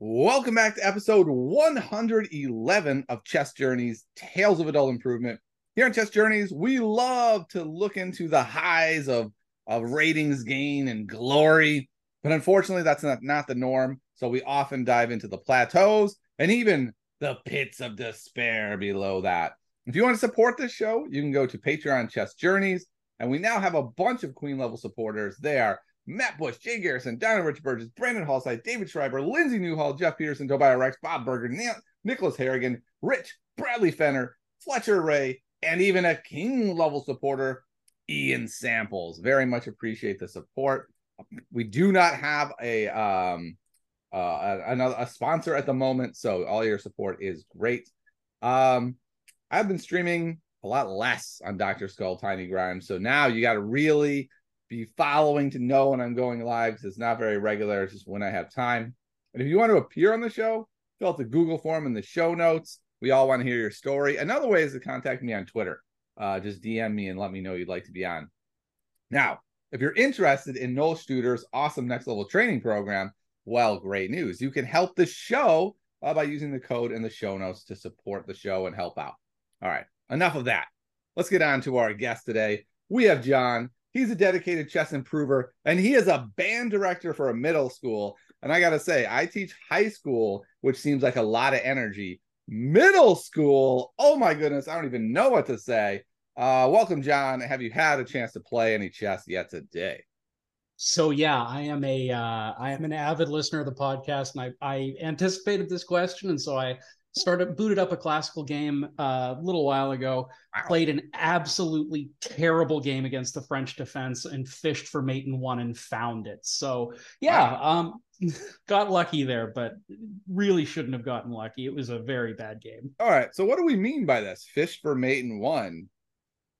Welcome back to episode 111 of Chess Journeys Tales of Adult Improvement. Here on Chess Journeys, we love to look into the highs of, of ratings gain and glory, but unfortunately, that's not, not the norm. So we often dive into the plateaus and even the pits of despair below that. If you want to support this show, you can go to Patreon Chess Journeys, and we now have a bunch of Queen level supporters. They are Matt Bush, Jay Garrison, Donna Rich Burgess, Brandon Hallside, David Schreiber, Lindsay Newhall, Jeff Peterson, Tobias Rex, Bob Berger, Nicholas Harrigan, Rich, Bradley Fenner, Fletcher Ray, and even a king level supporter, Ian Samples. Very much appreciate the support. We do not have a um uh another a sponsor at the moment, so all your support is great. Um I've been streaming a lot less on Dr. Skull Tiny Grimes, so now you got to really be following to know when I'm going live because it's not very regular. It's just when I have time. And if you want to appear on the show, fill out the Google form in the show notes. We all want to hear your story. Another way is to contact me on Twitter. Uh, just DM me and let me know you'd like to be on. Now, if you're interested in Noel Studer's awesome next level training program, well, great news. You can help the show uh, by using the code in the show notes to support the show and help out. All right, enough of that. Let's get on to our guest today. We have Jon. He's a dedicated chess improver, and he is a band director for a middle school. And I got to say, I teach high school, which seems like a lot of energy. Middle school, oh my goodness, I don't even know what to say. Uh, welcome, Jon. Have you had a chance to play any chess yet today? So yeah, I am a uh, I am an avid listener of the podcast, and I I anticipated this question, and so I started booted up a classical game uh, a little while ago. Wow. played an absolutely terrible game against the french defense and fished for mate and won and found it. So yeah wow. um got lucky there but really shouldn't have gotten lucky. It was a very bad game. All right. So what do we mean by this? Fish for mate and won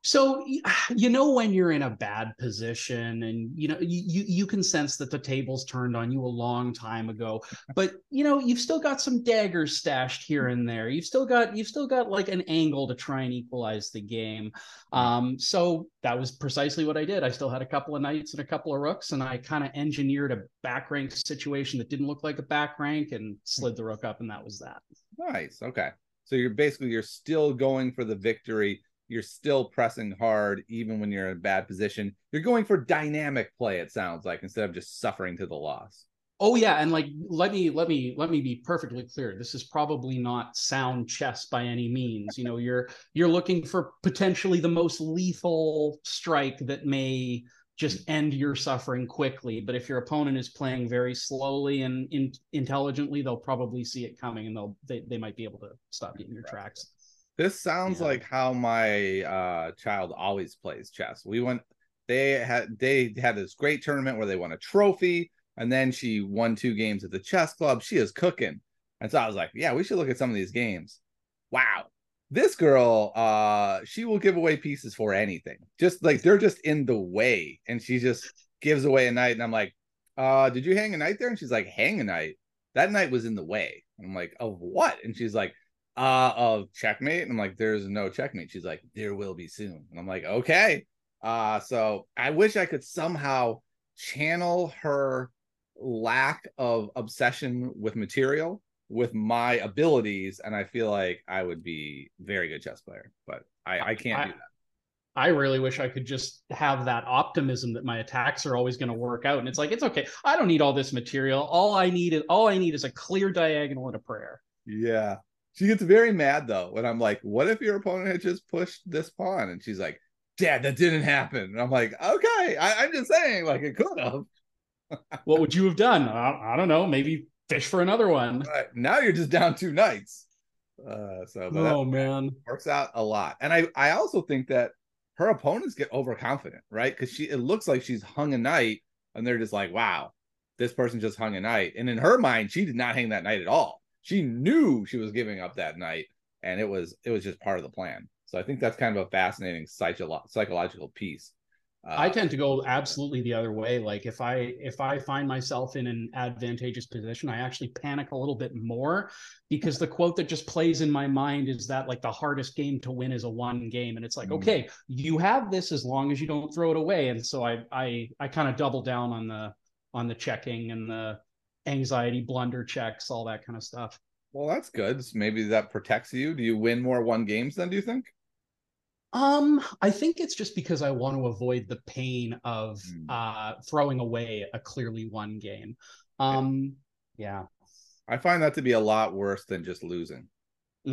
so you know when you're in a bad position and you know you you can sense that the tables turned on you a long time ago but you know you've still got some daggers stashed here and there. You've still got you've still got like an angle to try and equalize the game. Um so that was precisely what I did. I still had a couple of knights and a couple of rooks and I kind of engineered a back rank situation that didn't look like a back rank and slid the rook up and that was that. Nice okay. So you're basically you're still going for the victory you're still pressing hard even when you're in a bad position. You're going for dynamic play, it sounds like, instead of just suffering to the loss. Oh yeah, and like let me let me let me be perfectly clear. This is probably not sound chess by any means. You know, you're you're looking for potentially the most lethal strike that may just hmm. end your suffering quickly. But if your opponent is playing very slowly and in, intelligently, they'll probably see it coming and they'll they, they might be able to stop you in your tracks. This sounds yeah. like how my uh, child always plays chess. We went they had they had this great tournament where they won a trophy and then she won two games at the chess club. She is cooking. And so I was like, yeah, we should look at some of these games. Wow. This girl, uh, she will give away pieces for anything. Just like they're just in the way. And she just gives away a knight. And I'm like, uh, did you hang a knight there? And she's like, hang a knight. That knight was in the way. And I'm like, of what? And she's like, uh of checkmate and i'm like there's no checkmate she's like there will be soon and i'm like okay uh so i wish i could somehow channel her lack of obsession with material with my abilities and i feel like i would be very good chess player but i i can't I, do that I really wish I could just have that optimism that my attacks are always going to work out. And it's like, it's okay. I don't need all this material. All I need is all I need is a clear diagonal and a prayer. Yeah. She gets very mad though when I'm like, "What if your opponent had just pushed this pawn?" And she's like, "Dad, that didn't happen." And I'm like, "Okay, I, am just saying, like it could have." what would you have done? I, I, don't know. Maybe fish for another one. Right. Now you're just down two knights. Uh, so, oh man, works out a lot. And I, I also think that her opponents get overconfident, right? Because she, it looks like she's hung a knight, and they're just like, "Wow, this person just hung a knight." And in her mind, she did not hang that knight at all she knew she was giving up that knight and it was it was just part of the plan. So i think that's kind of a fascinating psycholo- psychological piece. Uh, i tend to go absolutely the other way. Like if i if i find myself in an advantageous position i actually panic a little bit more because the quote that just plays in my mind is that like the hardest game to win is a won game and it's like mm. okay you have this as long as you don't throw it away. And so i i i kind of double down on the on the checking and the anxiety, blunder checks, all that kind of stuff. Well, that's good. So maybe that protects you. Do you win more won games then? Do you think? Um, I think it's just because I want to avoid the pain of Mm. uh throwing away a clearly won game. Um, yeah. I find that to be a lot worse than just losing.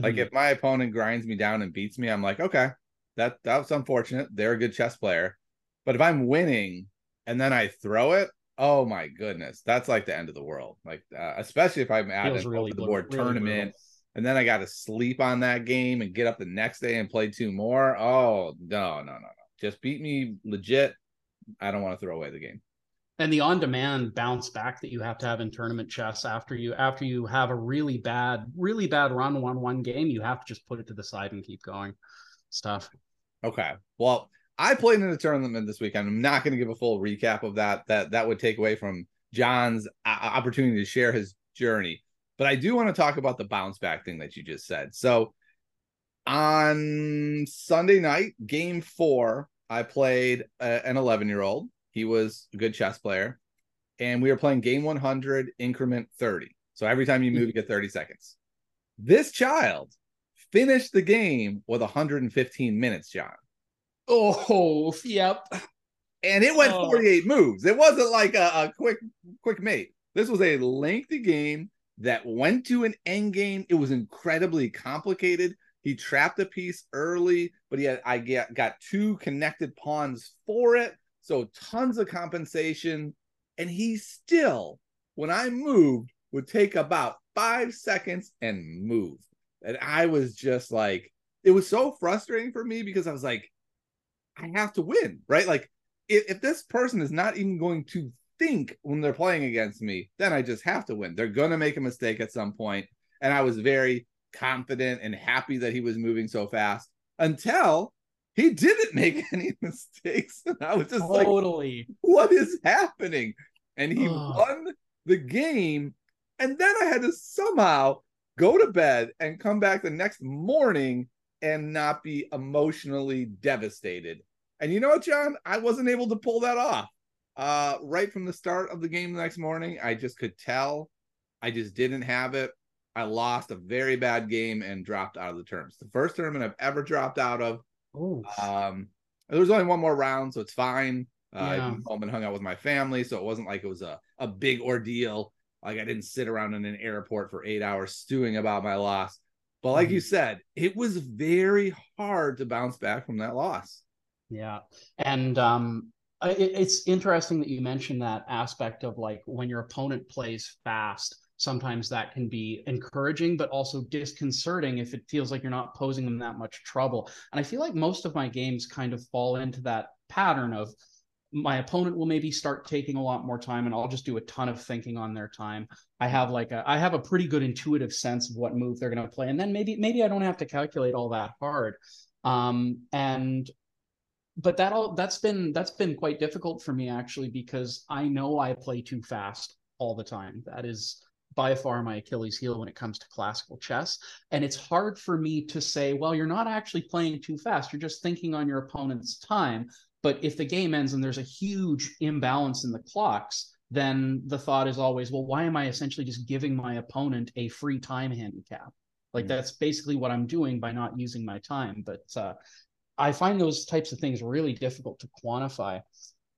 Like Mhm. if my opponent grinds me down and beats me, I'm like, okay, that that's unfortunate. They're a good chess player. But if I'm winning and then I throw it, oh my goodness, that's like the end of the world. Like uh, especially if I'm at an really the board really tournament brutal. and then I got to sleep on that game and get up the next day and play two more. Oh no, no, no, no! Just beat me legit. I don't want to throw away the game. and the on-demand bounce back that you have to have in tournament chess after you after you have a really bad really bad run one one game you have to just put it to the side and keep going stuff Okay. Well, I played in a tournament this weekend. I'm not going to give a full recap of that. That that would take away from Jon's opportunity to share his journey. But I do want to talk about the bounce back thing that you just said. So on Sunday night, game four, I played a, an 11 year old. He was a good chess player, and we were playing game 100 increment 30. So every time you move, you get 30 seconds. This child finished the game with 115 minutes, Jon oh yep and it went Oh. 48 moves. It wasn't like a, a quick quick mate. This was a lengthy game that went to an end game. It was incredibly complicated. He trapped a piece early, but he had I get got two connected pawns for it, so tons of compensation. And he still, when I moved, would take about five seconds and move. And I was just like, it was so frustrating for me because I was like, I have to win, right? Like if, if this person is not even going to think when they're playing against me, then I just have to win. They're going to make a mistake at some point. And I was very confident and happy that he was moving so fast until he didn't make any mistakes. And I was just like, totally what is happening? And he Ugh. won the game. And then I had to somehow go to bed and come back the next morning and not be emotionally devastated. And you know what, Jon? I wasn't able to pull that off. Uh, right from the start of the game the next morning, I just could tell I just didn't have it. I lost a very bad game and dropped out of the terms. The first tournament I've ever dropped out of. Um, there was only one more round, so it's fine. Uh, I Yeah. went home and hung out with my family, so it wasn't like it was a, a big ordeal. Like I didn't sit around in an airport for eight hours stewing about my loss. But like you said, it was very hard to bounce back from that loss. Yeah, and um, it, it's interesting that you mentioned that aspect of like when your opponent plays fast. Sometimes that can be encouraging, but also disconcerting if it feels like you're not posing them that much trouble. And I feel like most of my games kind of fall into that pattern of my opponent will maybe start taking a lot more time, and I'll just do a ton of thinking on their time. I have like a I have a pretty good intuitive sense of what move they're going to play, and then maybe maybe I don't have to calculate all that hard. Um, and but that all that's been that's been quite difficult for me actually because I know I play too fast all the time. That is by far my Achilles heel when it comes to classical chess. And it's hard for me to say, well, you're not actually playing too fast. You're just thinking on your opponent's time. But if the game ends and there's a huge imbalance in the clocks, then the thought is always, well, why am I essentially just giving my opponent a free time handicap? Like Mm. that's basically what I'm doing by not using my time. But uh, I find those types of things really difficult to quantify.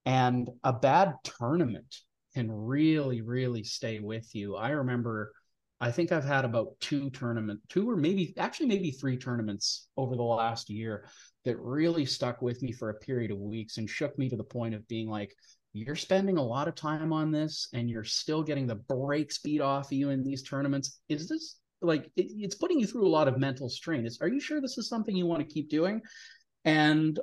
And a bad tournament can really, really stay with you. I remember, I think I've had about two tournament, two or maybe actually maybe three tournaments over the last year that really stuck with me for a period of weeks and shook me to the point of being like, you're spending a lot of time on this and you're still getting the brakes beat off of you in these tournaments. Is this like it, it's putting you through a lot of mental strain? Is are you sure this is something you want to keep doing? And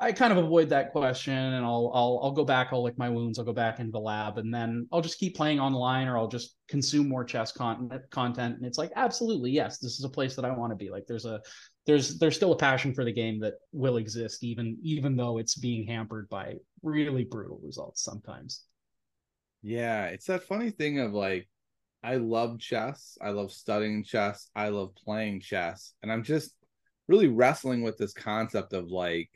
I kind of avoid that question and I'll I'll I'll go back, I'll lick my wounds, I'll go back into the lab and then I'll just keep playing online or I'll just consume more chess content content. And it's like, absolutely, yes, this is a place that I want to be. Like there's a there's there's still a passion for the game that will exist even even though it's being hampered by really brutal results sometimes. Yeah, it's that funny thing of like, I love chess. I love studying chess. I love playing chess. And I'm just really wrestling with this concept of like,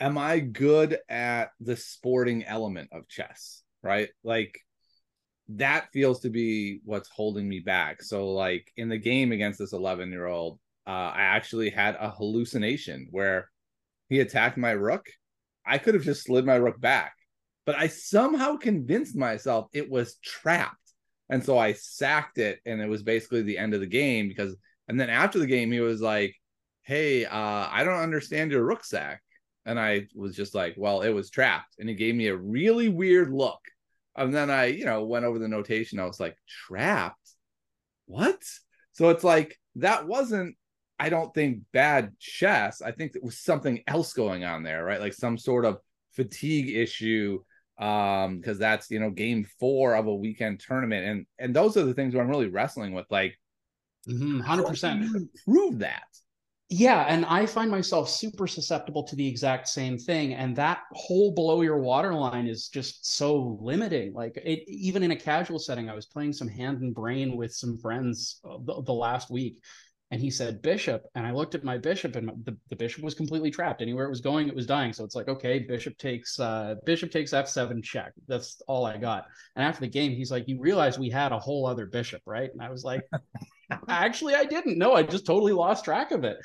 am I good at the sporting element of chess? Right? Like, that feels to be what's holding me back. So like in the game against this 11 year old, uh, I actually had a hallucination where he attacked my rook. I could have just slid my rook back, but I somehow convinced myself it was trapped. And so I sacked it, and it was basically the end of the game because. And then after the game, he was like, "Hey, uh, I don't understand your rook sack," and I was just like, "Well, it was trapped," and he gave me a really weird look. And then I, you know, went over the notation. I was like, "Trapped? What?" So it's like that wasn't I don't think bad chess. I think there was something else going on there, right? Like some sort of fatigue issue. Um, because that's you know game four of a weekend tournament, and and those are the things where I'm really wrestling with. Like, 100 mm-hmm, percent prove that. Yeah, and I find myself super susceptible to the exact same thing, and that whole below your waterline is just so limiting. Like it, even in a casual setting, I was playing some hand and brain with some friends uh, the, the last week, and he said bishop and i looked at my bishop and the, the bishop was completely trapped. Anywhere it was going it was dying. So it's like okay bishop takes uh bishop takes f7 check. That's all i got. And after the game he's like you realize we had a whole other bishop right? And i was like actually i didn't know i just totally lost track of it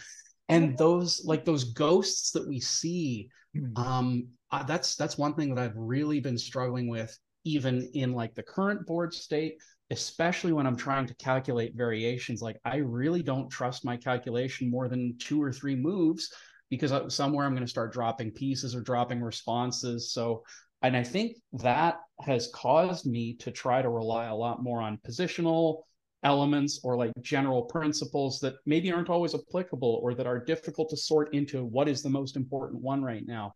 and those like those ghosts that we see hmm. um uh, that's that's one thing that i've really been struggling with even in like the current board state especially when I'm trying to calculate variations. Like I really don't trust my calculation more than two or three moves because somewhere I'm going to start dropping pieces or dropping responses. So, and I think that has caused me to try to rely a lot more on positional elements or like general principles that maybe aren't always applicable or that are difficult to sort into what is the most important one right now.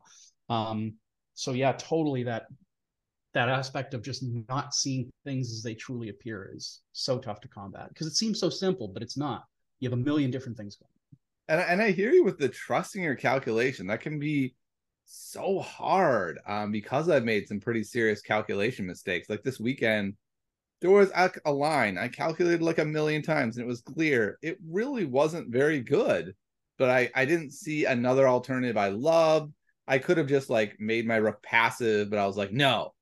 Um, so yeah, totally that that aspect of just not seeing things as they truly appear is so tough to combat because it seems so simple, but it's not. You have a million different things going. And and I hear you with the trusting your calculation. That can be so hard um, because I've made some pretty serious calculation mistakes. Like this weekend, there was a, a line I calculated like a million times and it was clear it really wasn't very good. But I I didn't see another alternative I loved. I could have just like made my rook passive, but I was like, no,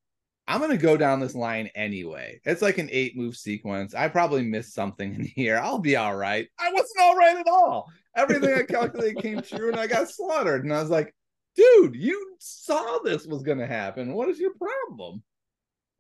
I'm gonna go down this line anyway. It's like an eight move sequence. I probably missed something in here. I'll be all right. I wasn't all right at all. Everything I calculated came true, and I got slaughtered. And I was like, dude, you saw this was gonna happen. What is your problem?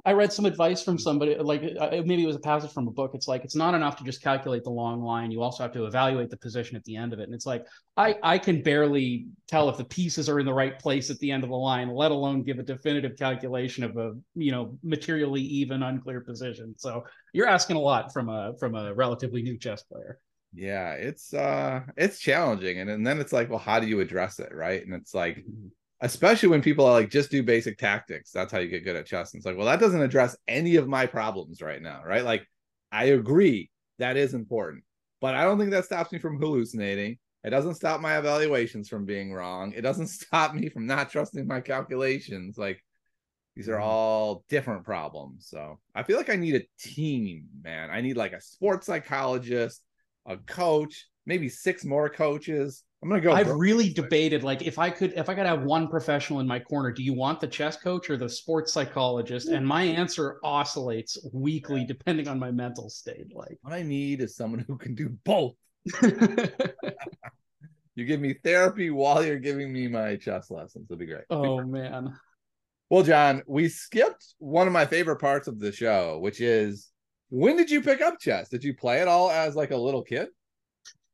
I read some advice from somebody, like uh, maybe it was a passage from a book. It's like it's not enough to just calculate the long line. You also have to evaluate the position at the end of it. And it's like I I can barely tell if the pieces are in the right place at the end of the line, let alone give a definitive calculation of a you know materially even unclear position. So you're asking a lot from a from a relatively new chess player. Yeah, it's uh it's challenging, and, and then it's like, well, how do you address it, right? And it's like. Mm-hmm especially when people are like just do basic tactics. That's how you get good at chess. And it's like well that doesn't address any of my problems right now right? Like i agree that is important but i don't think that stops me from hallucinating. It doesn't stop my evaluations from being wrong. It doesn't stop me from not trusting my calculations. Like these are mm-hmm. all different problems. So i feel like i need a team man. I need like a sports psychologist a coach maybe six more coaches I'm gonna go. I've really debated like if I could if I could have one professional in my corner, do you want the chess coach or the sports psychologist? And my answer oscillates weekly depending on my mental state. Like what I need is someone who can do both. you give me therapy while you're giving me my chess lessons. It'll be great. Oh man. Well, Jon, we skipped one of my favorite parts of the show, which is when did you pick up chess? Did you play it all as like a little kid?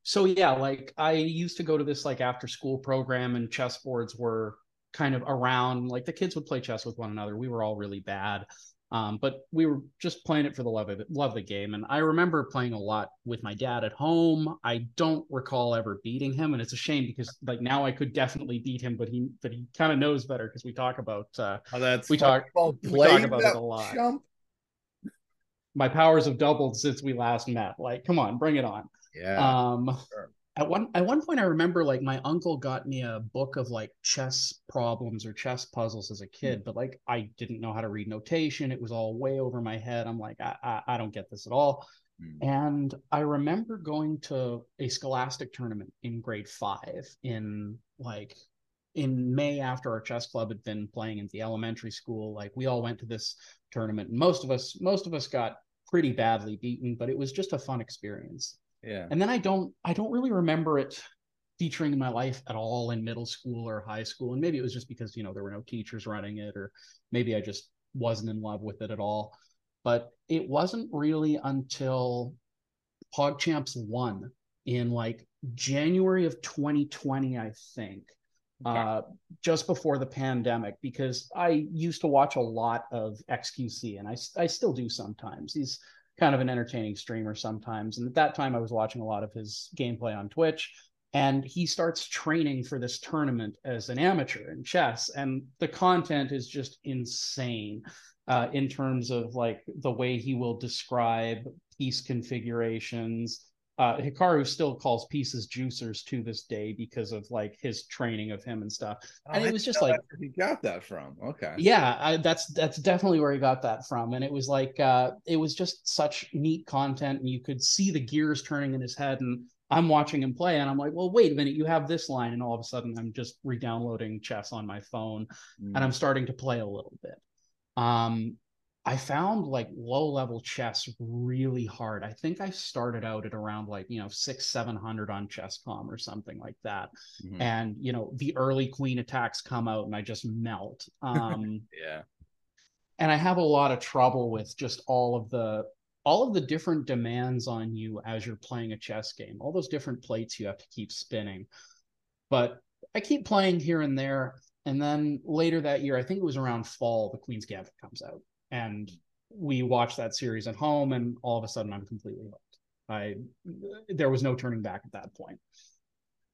So yeah like i used to go to this like after school program and chess boards were kind of around like the kids would play chess with one another. We were all really bad um, but we were just playing it for the love of it love the game. And i remember playing a lot with my dad at home. I don't recall ever beating him and it's a shame because like now i could definitely beat him but he but he kind of knows better because we talk about uh oh, that's we talk we talk about it a lot. chump. my powers have doubled since we last met. Like come on bring it on yeah. Um, sure. At one at one point, I remember like my uncle got me a book of like chess problems or chess puzzles as a kid, mm. but like I didn't know how to read notation. It was all way over my head. I'm like, I I, I don't get this at all. Mm. And I remember going to a scholastic tournament in grade five in like in May after our chess club had been playing in the elementary school. Like we all went to this tournament. And most of us, most of us got pretty badly beaten, but it was just a fun experience. Yeah. And then I don't, I don't really remember it featuring in my life at all in middle school or high school. And maybe it was just because, you know, there were no teachers running it, or maybe I just wasn't in love with it at all. But it wasn't really until PogChamps one in like January of 2020, I think, okay. uh, just before the pandemic, because I used to watch a lot of XQC and I, I still do sometimes. He's kind of an entertaining streamer sometimes. And at that time, I was watching a lot of his gameplay on Twitch. And he starts training for this tournament as an amateur in chess. And the content is just insane. Uh, in terms of like the way he will describe piece configurations, uh, Hikaru still calls pieces juicers to this day because of like his training of him and stuff. Oh, and it was just like he got that from. Okay. Yeah, I, that's that's definitely where he got that from. And it was like uh, it was just such neat content, and you could see the gears turning in his head. And I'm watching him play, and I'm like, well, wait a minute, you have this line, and all of a sudden I'm just re-downloading chess on my phone, mm. and I'm starting to play a little bit. Um, I found like low level chess really hard. I think I started out at around like, you know, six, 700 on chess.com or something like that. Mm-hmm. And, you know, the early queen attacks come out and I just melt. Um, yeah. And I have a lot of trouble with just all of the, all of the different demands on you as you're playing a chess game, all those different plates you have to keep spinning. But I keep playing here and there. And then later that year, I think it was around fall, the Queen's Gambit comes out and we watched that series at home and all of a sudden i'm completely hooked. I there was no turning back at that point.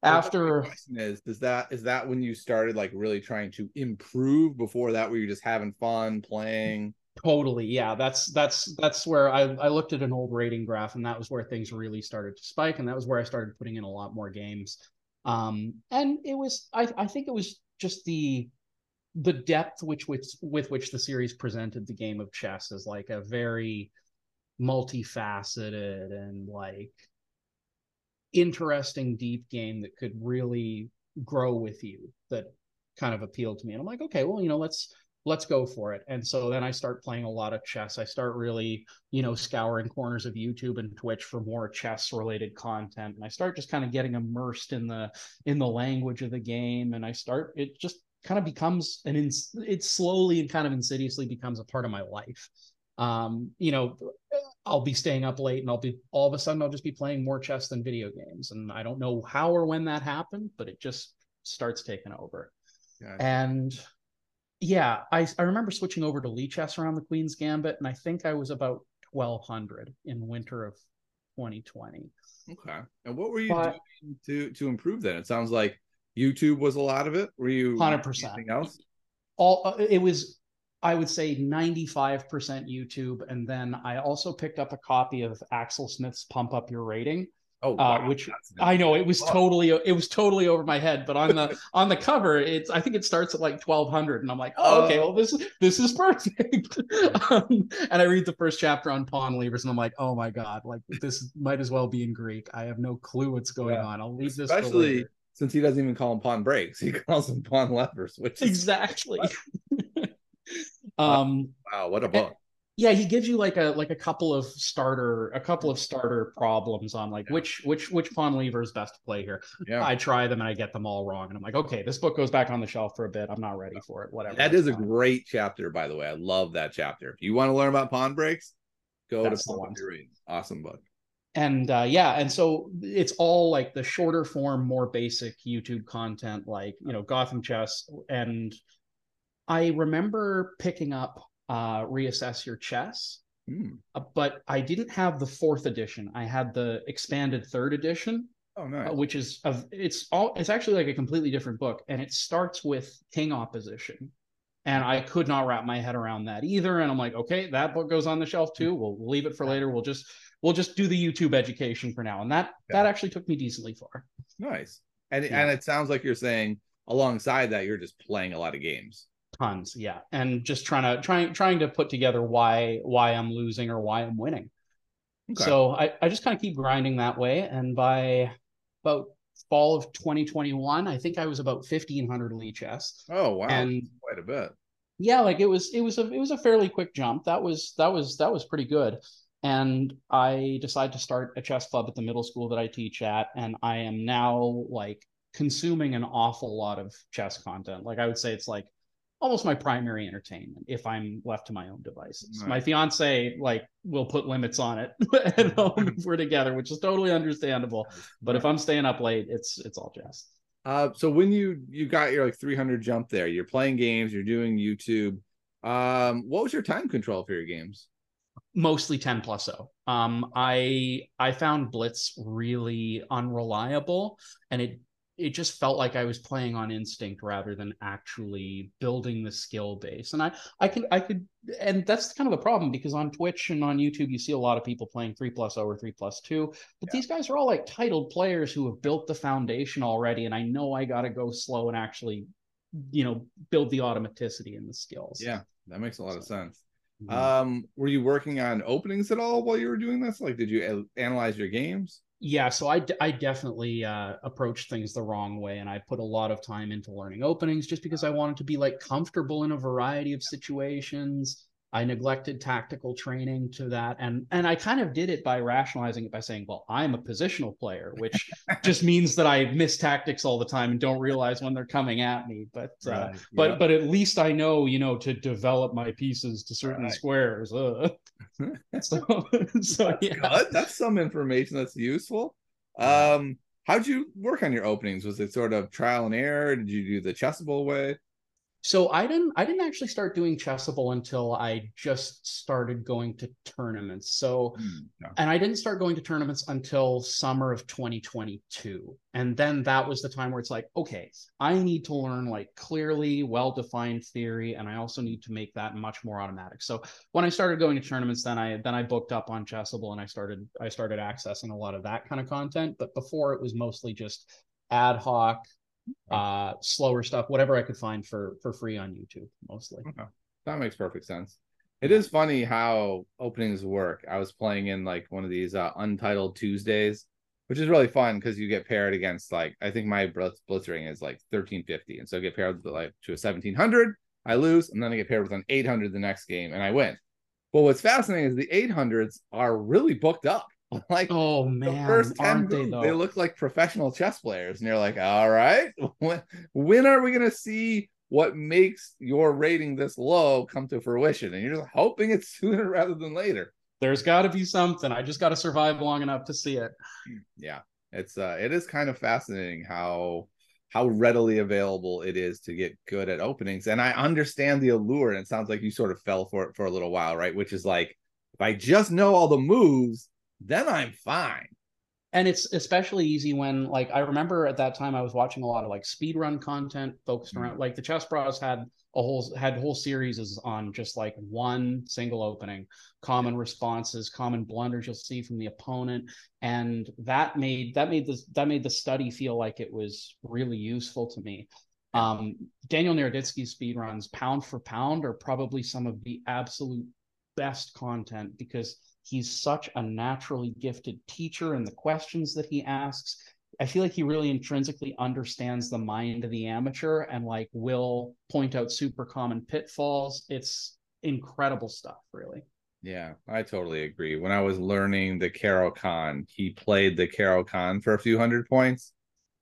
After question is does that is that when you started like really trying to improve before that were you just having fun playing? Totally yeah. That's that's that's where I, I looked at an old rating graph and that was where things really started to spike and that was where i started putting in a lot more games. Um and it was i i think it was just the the depth which with with which the series presented the game of chess is like a very multifaceted and like interesting deep game that could really grow with you that kind of appealed to me. And i'm like okay well you know let's let's go for it. And so then i start playing a lot of chess. I start really you know scouring corners of youtube and twitch for more chess related content. And i start just kind of getting immersed in the in the language of the game. And i start it just kind of becomes an ins- it slowly and kind of insidiously becomes a part of my life. Um you know i'll be staying up late and i'll be all of a sudden i'll just be playing more chess than video games. And i don't know how or when that happened but it just starts taking over. Gotcha. and yeah I, I remember switching over to Lichess around the queen's gambit and i think i was about 1200 in winter of 2020 okay. And what were you but, doing to to improve that? It sounds like YouTube was a lot of it. Were you hundred percent anything else? All uh, it was, I would say ninety five percent YouTube, and then I also picked up a copy of Axel Smith's "Pump Up Your Rating." Oh, uh, wow. uh, which I know it was oh. totally it was totally over my head, but on the on the cover, it's I think it starts at like twelve hundred, and I'm like, oh, okay, well this this is perfect. um, and I read the first chapter on pawn levers, and I'm like, oh my god, like this might as well be in Greek. I have no clue what's going yeah. on. I'll leave this especially since he doesn't even call them pawn breaks, he calls them pawn levers, which exactly. um, wow, what a book! Yeah, he gives you like a like a couple of starter a couple of starter problems on like yeah. which which which pawn lever is best to play here. Yeah. I try them and I get them all wrong, and I'm like, okay, this book goes back on the shelf for a bit. I'm not ready for it. Whatever. That is a great chapter, by the way. I love that chapter. If you want to learn about pawn breaks, go That's to Pawn Awesome book and uh, yeah and so it's all like the shorter form more basic youtube content like you know gotham chess and i remember picking up uh reassess your chess mm. but i didn't have the fourth edition i had the expanded third edition oh nice. Uh, which is of it's all it's actually like a completely different book and it starts with king opposition and I could not wrap my head around that either. And I'm like, okay, that book goes on the shelf too. We'll leave it for later. We'll just we'll just do the YouTube education for now. And that yeah. that actually took me decently far. Nice. And yeah. and it sounds like you're saying alongside that you're just playing a lot of games. Tons, yeah. And just trying to trying trying to put together why why I'm losing or why I'm winning. Okay. So I, I just kind of keep grinding that way. And by about fall of 2021, I think I was about 1500 Lichess. Oh wow. And quite a bit. yeah, like it was it was a it was a fairly quick jump. That was that was that was pretty good. And I decided to start a chess club at the middle school that I teach at, and I am now like consuming an awful lot of chess content. Like I would say it's like almost my primary entertainment if I'm left to my own devices. Right. My fiance like will put limits on it at home if we're together, which is totally understandable. But if I'm staying up late, it's it's all chess. Uh, so when you you got your like 300 jump there, you're playing games, you're doing YouTube. Um, what was your time control for your games? Mostly 10 plus 0. Um, I I found Blitz really unreliable, and it it just felt like I was playing on instinct rather than actually building the skill base. And I, I could, I could, and that's kind of the problem because on Twitch and on YouTube, you see a lot of people playing three plus O or three plus two, but yeah. these guys are all like titled players who have built the foundation already. And I know I got to go slow and actually, you know, build the automaticity and the skills. Yeah, that makes a lot of sense. Mm-hmm. Um, were you working on openings at all while you were doing this? Like, did you analyze your games? yeah so i, I definitely uh, approached things the wrong way and i put a lot of time into learning openings just because i wanted to be like comfortable in a variety of situations I neglected tactical training to that, and and I kind of did it by rationalizing it by saying, well, I'm a positional player, which just means that I miss tactics all the time and don't realize when they're coming at me. But uh, right. uh, yeah. but but at least I know, you know, to develop my pieces to certain right. squares. Uh. so so yeah, good. that's some information that's useful. Um, how'd you work on your openings? Was it sort of trial and error? Did you do the chessable way? So I didn't I didn't actually start doing chessable until I just started going to tournaments. So mm, yeah. and I didn't start going to tournaments until summer of 2022. And then that was the time where it's like, okay, I need to learn like clearly well-defined theory and I also need to make that much more automatic. So when I started going to tournaments then I then I booked up on chessable and I started I started accessing a lot of that kind of content, but before it was mostly just ad hoc uh, slower stuff, whatever I could find for for free on YouTube, mostly. Okay. That makes perfect sense. It is funny how openings work. I was playing in like one of these uh, Untitled Tuesdays, which is really fun because you get paired against like I think my blitz, blitzering is like 1350, and so I get paired with like to a 1700. I lose, and then I get paired with an 800 the next game, and I win. But what's fascinating is the 800s are really booked up. like oh man the first 10 moves, they, they, look like professional chess players and you're like all right when, when are we going to see what makes your rating this low come to fruition? And you're just hoping it's sooner rather than later. There's got to be something. I just got to survive long enough to see it. Yeah it's uh it is kind of fascinating how how readily available it is to get good at openings. And i understand the allure and it sounds like you sort of fell for it for a little while right? Which is like if i just know all the moves then I'm fine. And it's especially easy when, like, I remember at that time I was watching a lot of like speed run content focused around, mm-hmm. like, the ChessBrahs had a whole had whole series on just like one single opening, common responses, common blunders you'll see from the opponent, and that made that made this that made the study feel like it was really useful to me. Um, Daniel Naroditsky's speed runs, pound for pound, are probably some of the absolute best content because He's such a naturally gifted teacher and the questions that he asks. I feel like he really intrinsically understands the mind of the amateur and like will point out super common pitfalls. It's incredible stuff, really. Yeah, I totally agree. When I was learning the Caro-Kann, he played the Caro-Kann for a few hundred points.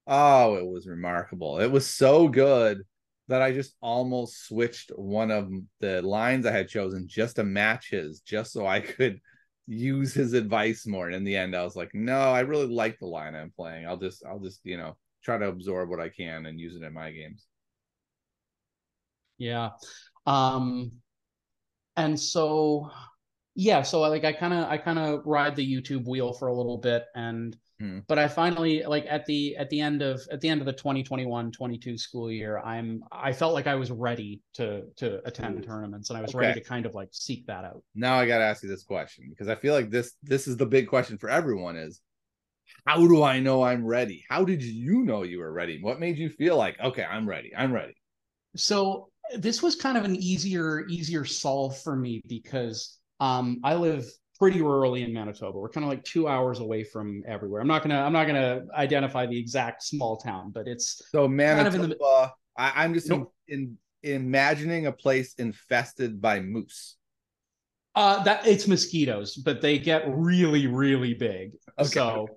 Oh, it was remarkable. It was so good that I just almost switched one of the lines I had chosen just to match his, just so I could use his advice more. And in the end, I was like, no, I really like the line I'm playing. I'll just, I'll just, you know, try to absorb what I can and use it in my games. Yeah. Um, and so, yeah, so like I kind of, I kind of ride the YouTube wheel for a little bit and Hmm. But I finally like at the at the end of at the end of the 2021-22 school year, I'm I felt like I was ready to to attend Ooh. tournaments and I was okay. ready to kind of like seek that out. Now I got to ask you this question because I feel like this this is the big question for everyone is how do I know I'm ready? How did you know you were ready? What made you feel like okay, I'm ready. I'm ready. So this was kind of an easier easier solve for me because um, I live pretty rurally in Manitoba. We're kind of like two hours away from everywhere. I'm not gonna I'm not gonna identify the exact small town, but it's so Manitoba. Kind of the, I, am just in, in, imagining a place infested by moose. Uh, that it's mosquitoes, but they get really, really big. Okay. So,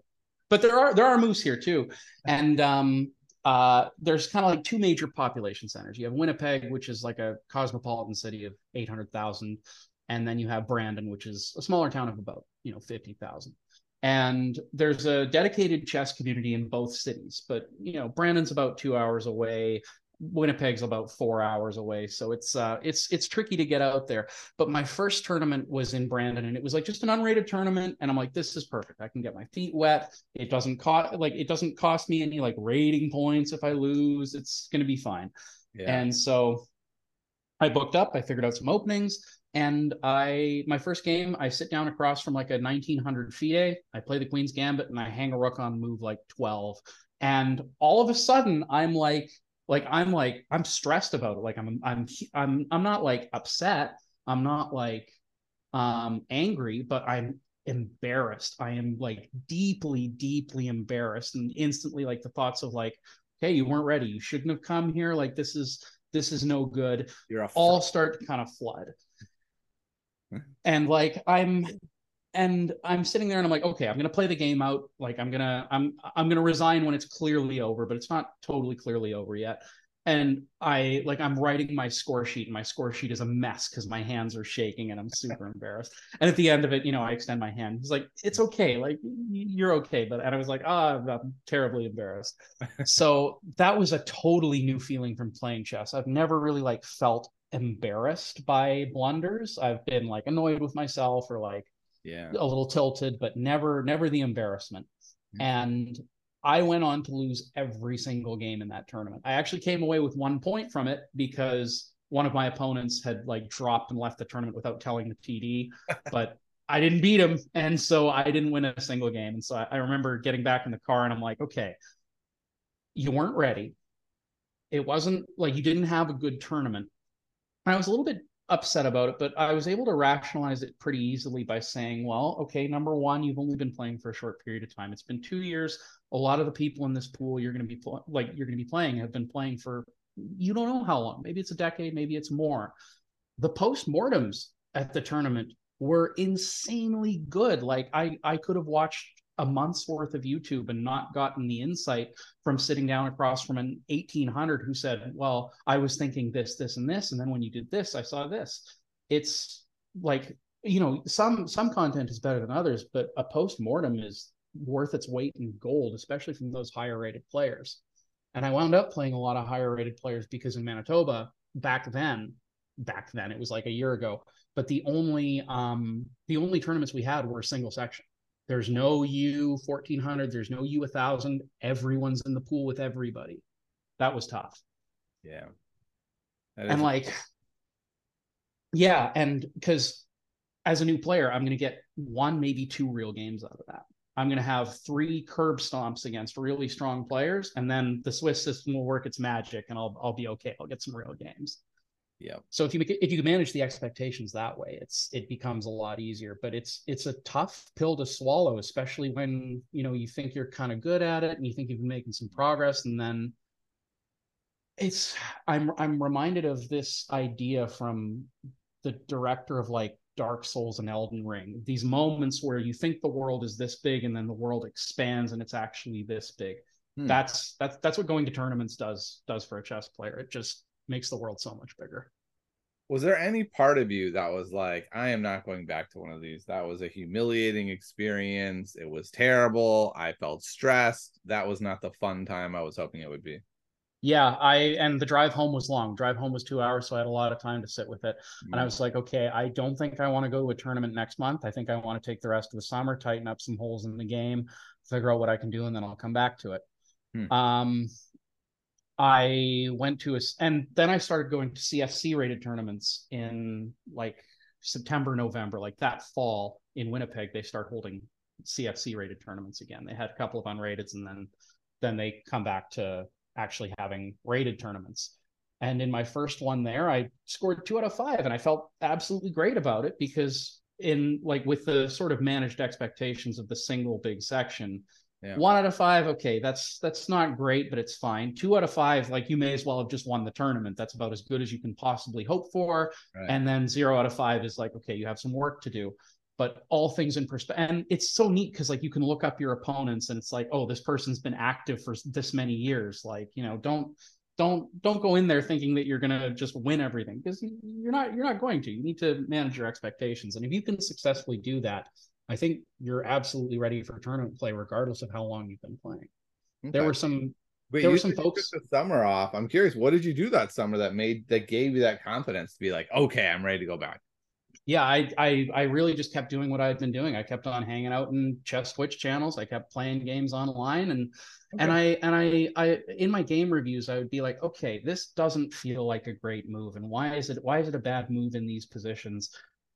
but there are there are moose here too, and um, uh, there's kind of like two major population centers. You have Winnipeg, which is like a cosmopolitan city of eight hundred thousand, and then you have Brandon, which is a smaller town of about you know fifty thousand. And there's a dedicated chess community in both cities, but you know Brandon's about two hours away. Winnipeg's about four hours away, so it's uh, it's it's tricky to get out there. But my first tournament was in Brandon, and it was like just an unrated tournament, and I'm like, this is perfect. I can get my feet wet. It doesn't cost like it doesn't cost me any like rating points if I lose. It's gonna be fine. Yeah. And so I booked up. I figured out some openings, and I my first game I sit down across from like a 1900 FIDE. I play the Queen's Gambit, and I hang a rook on move like 12. And all of a sudden, I'm like like i'm like i'm stressed about it. Like i'm i'm i'm i'm not like upset. I'm not like um angry but i'm embarrassed. I am like deeply deeply embarrassed and instantly like the thoughts of like hey you weren't ready. You shouldn't have come here. Like this is this is no good. You're all start to kind of flood and like i'm and I'm sitting there and I'm like, okay, I'm gonna play the game out. Like I'm gonna I'm I'm gonna resign when it's clearly over, but it's not totally clearly over yet. And I like I'm writing my score sheet, and my score sheet is a mess because my hands are shaking and I'm super embarrassed. And at the end of it, you know, I extend my hand. He's like, "It's okay, like you're okay." But and I was like, "Ah, oh, I'm terribly embarrassed." so that was a totally new feeling from playing chess. I've never really like felt embarrassed by blunders. I've been like annoyed with myself or like yeah. a little tilted but never never the embarrassment. Mm-hmm. and i went on to lose every single game in that tournament. I actually came away with one point from it because one of my opponents had like dropped and left the tournament without telling the td but i didn't beat him. And so i didn't win a single game. And so I, I remember getting back in the car and i'm like okay you weren't ready. It wasn't like you didn't have a good tournament i was a little bit upset about it, but I was able to rationalize it pretty easily by saying, well, okay, number one, you've only been playing for a short period of time. It's been two years. A lot of the people in this pool you're going to be pl- like you're going to be playing have been playing for you don't know how long. Maybe it's a decade, maybe it's more. The postmortems at the tournament were insanely good. Like I I could have watched a month's worth of YouTube and not gotten the insight from sitting down across from an 1800 who said, Well, I was thinking this, this, and this. And then when you did this, I saw this. It's like, you know, some some content is better than others, but a post mortem is worth its weight in gold, especially from those higher rated players. And I wound up playing a lot of higher rated players because in Manitoba back then, back then it was like a year ago, but the only um the only tournaments we had were single section there's no U 1400. There's no U 1000. Everyone's in the pool with everybody. That was tough. Yeah. And like, yeah. And because as a new player, I'm going to get one, maybe two real games out of that. I'm going to have three curb stomps against really strong players, and then the Swiss system will work its magic, and I'll I'll be okay. I'll get some real games. Yeah. So if you make if you manage the expectations that way, it's it becomes a lot easier. But it's it's a tough pill to swallow, especially when you know you think you're kind of good at it and you think you've been making some progress, and then it's I'm I'm reminded of this idea from the director of like Dark Souls and Elden Ring. These moments where you think the world is this big and then the world expands and it's actually this big. Hmm. That's that's that's what going to tournaments does does for a chess player. It just makes the world so much bigger. Was there any part of you that was like, I am not going back to one of these? That was a humiliating experience. It was terrible. I felt stressed. That was not the fun time I was hoping it would be. Yeah, I and the drive home was long. Drive home was two hours, so I had a lot of time to sit with it. Mm. And I was like, okay, I don't think I want to go to a tournament next month. I think I want to take the rest of the summer, tighten up some holes in the game, figure out what I can do, and then I'll come back to it. Hmm. Um, I went to a, and then I started going to CFC rated tournaments in like September, November, like that fall in Winnipeg. They start holding CFC rated tournaments again. They had a couple of unrated, and then then they come back to actually having rated tournaments. And in my first one there, I scored two out of five, and I felt absolutely great about it because in like with the sort of managed expectations of the single big section, Yeah. One out of five, okay, that's that's not great, but it's fine. Two out of five, like you may as well have just won the tournament. That's about as good as you can possibly hope for. Right. And then zero out of five is like, okay, you have some work to do. But all things in perspective, and it's so neat because like you can look up your opponents, and it's like, oh, this person's been active for this many years. Like, you know, don't don't don't go in there thinking that you're gonna just win everything because you're not you're not going to. You need to manage your expectations, and if you can successfully do that, I think you're absolutely ready for tournament play, regardless of how long you've been playing. Okay. There were some. There were some folks. the summer off. I'm curious, what did you do that summer that made that gave you that confidence to be like, okay, I'm ready to go back? Yeah, I I I really just kept doing what I had been doing. I kept on hanging out in chess Twitch channels. I kept playing games online, and okay. and I and I I in my game reviews I would be like, okay, this doesn't feel like a great move, and why is it why is it a bad move in these positions?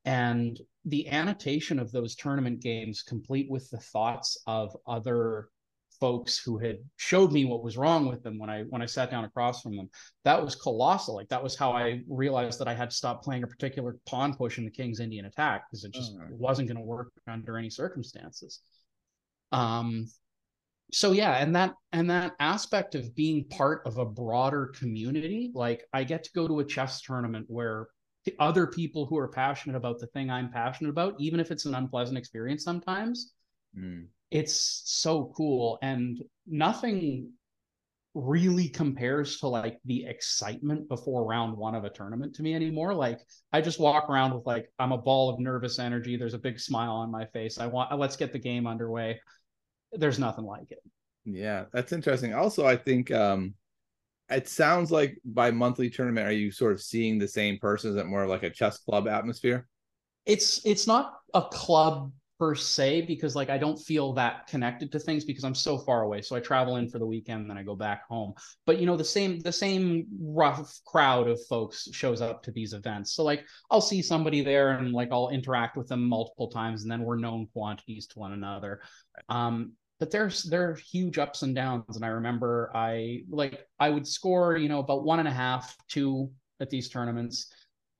And the annotation of those tournament games complete with the thoughts of other folks who had showed me what was wrong with them when I when I sat down across from them. That was colossal. Like that was how I realized that I had to stop playing a particular pawn push in the King's Indian attack because it just wasn't going to work under any circumstances. Um so yeah, and that and that aspect of being part of a broader community, like I get to go to a chess tournament where other people who are passionate about the thing I'm passionate about, even if it's an unpleasant experience sometimes. Mm. It's so cool. And nothing really compares to like the excitement before round one of a tournament to me anymore. Like I just walk around with like I'm a ball of nervous energy. There's a big smile on my face. I want let's get the game underway. There's nothing like it. Yeah, that's interesting. Also, I think um it sounds like by monthly tournament, are you sort of seeing the same person? Is it more like a chess club atmosphere? It's it's not a club per se because like I don't feel that connected to things because I'm so far away. So I travel in for the weekend and then I go back home. But you know the same the same rough crowd of folks shows up to these events. So like I'll see somebody there and like I'll interact with them multiple times and then we're known quantities to one another. Um but there's there are huge ups and downs and i remember i like i would score you know about one and a half two at these tournaments.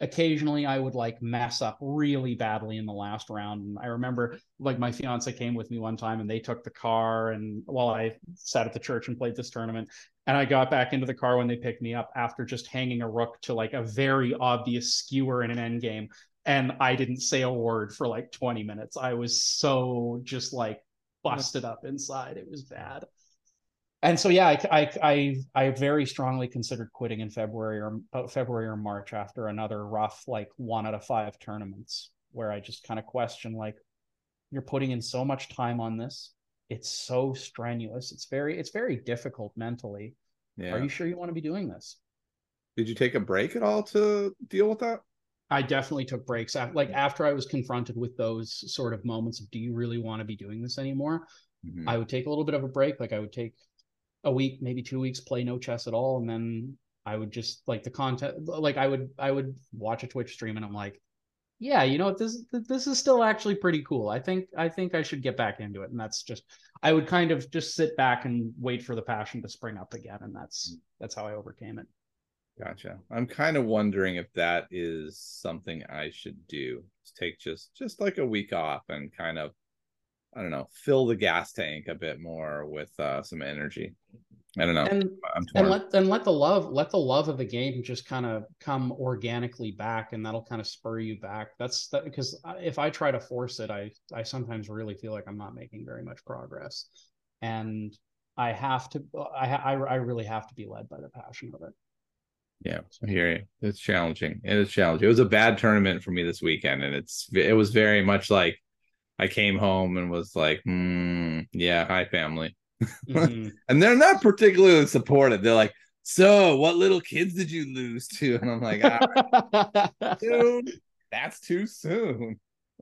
Occasionally i would like mess up really badly in the last round and i remember like my fiance came with me one time and they took the car and while i sat at the church and played this tournament and i got back into the car when they picked me up after just hanging a rook to like a very obvious skewer in an end game and i didn't say a word for like 20 minutes. I was so just like busted up inside. It was bad. And so, yeah, I, I, I, I very strongly considered quitting in February or uh, February or March after another rough, like one out of five tournaments where I just kind of question, like, you're putting in so much time on this. It's so strenuous. It's very, it's very difficult mentally. Yeah. Are you sure you want to be doing this? Did you take a break at all to deal with that? I definitely took breaks. Like after I was confronted with those sort of moments of, do you really want to be doing this anymore? Mm-hmm. I would take a little bit of a break. Like I would take a week, maybe two weeks, play no chess at all, and then I would just like the content. Like I would, I would watch a Twitch stream, and I'm like, yeah, you know, this this is still actually pretty cool. I think I think I should get back into it, and that's just I would kind of just sit back and wait for the passion to spring up again, and that's mm. that's how I overcame it. Gotcha. I'm kind of wondering if that is something I should do. Take just just like a week off and kind of I don't know, fill the gas tank a bit more with uh, some energy. I don't know. And, and let and let the love let the love of the game just kind of come organically back, and that'll kind of spur you back. That's that because if I try to force it, I I sometimes really feel like I'm not making very much progress, and I have to I I, I really have to be led by the passion of it. Yeah, I hear you. It's challenging. It is challenging. It was a bad tournament for me this weekend, and it's it was very much like I came home and was like, mm, "Yeah, hi family," mm-hmm. and they're not particularly supportive. They're like, "So, what little kids did you lose to?" And I'm like, ah, "Dude, that's too soon."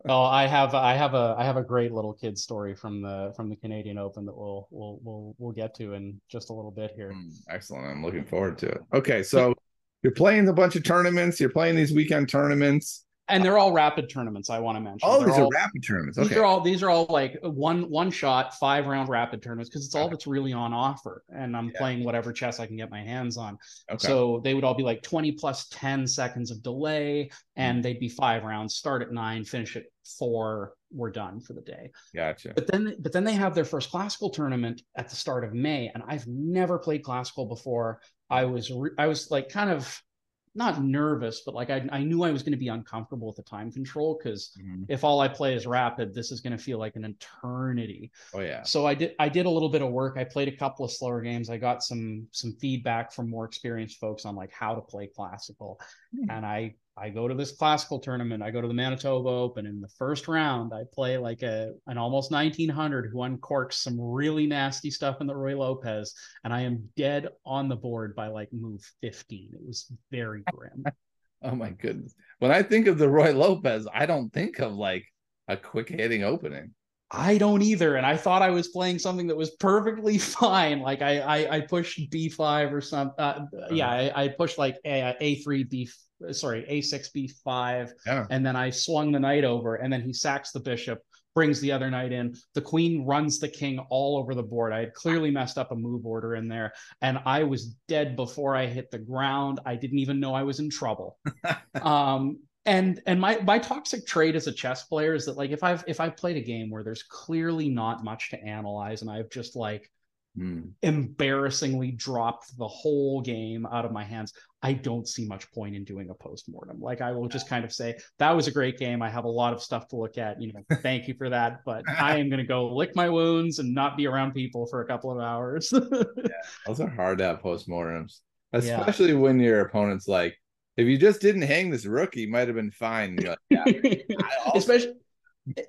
oh, I have I have a I have a great little kid story from the from the Canadian Open that we'll we'll we'll we'll get to in just a little bit here. Mm, excellent. I'm looking forward to it. Okay, so you're playing a bunch of tournaments, you're playing these weekend tournaments. and they're all rapid tournaments. I want to mention. Oh, They're these all- are rapid tournaments. These are all these are all like one one shot five round rapid tournaments because it's all that's really on offer, and I'm Yeah. playing whatever chess I can get my hands on. okay. So they would all be like 20 plus 10 seconds of delay, and mm. they'd be five rounds. Start at nine, finish at four. We're done for the day. gotcha. But then, but then they have their first classical tournament at the start of May, and I've never played classical before. I was, re- I was like kind of not nervous, but like I, I knew I was going to be uncomfortable with the time control because Mhm. if all I play is rapid, this is going to feel like an eternity. Oh yeah. So I did, I did a little bit of work. I played a couple of slower games. I got some, some feedback from more experienced folks on like how to play classical, Hmm. and I I go to this classical tournament. I go to the Manitoba Open. In the first round, I play like a an almost 1900 who uncorks some really nasty stuff in the Ruy Lopez, and I am dead on the board by like move 15. It was very grim. Oh my goodness. When I think of the Ruy Lopez, I don't think of like a quick hitting opening. I don't either, and I thought I was playing something that was perfectly fine. Like I I, I pushed B5 or something. Uh, yeah, I, I pushed like a A3 B. Sorry, A6 B5. Yeah. and then I swung the knight over, and then he sacks the bishop, brings the other knight in. The queen runs the king all over the board. I had clearly messed up a move order in there, and I was dead before I hit the ground. I didn't even know I was in trouble. um, and and my my toxic trait as a chess player is that like if I've if I played a game where there's clearly not much to analyze, and I've just like Hmm. embarrassingly dropped the whole game out of my hands. I don't see much point in doing a post-mortem. Like I will just kind of say, that was a great game. I have a lot of stuff to look at. You know, thank you for that. But I am gonna go lick my wounds and not be around people for a couple of hours. Those are hard to have postmortems, Yeah. especially when your opponent's like, if you just didn't hang this rookie, might have been fine. Like, yeah, also- especially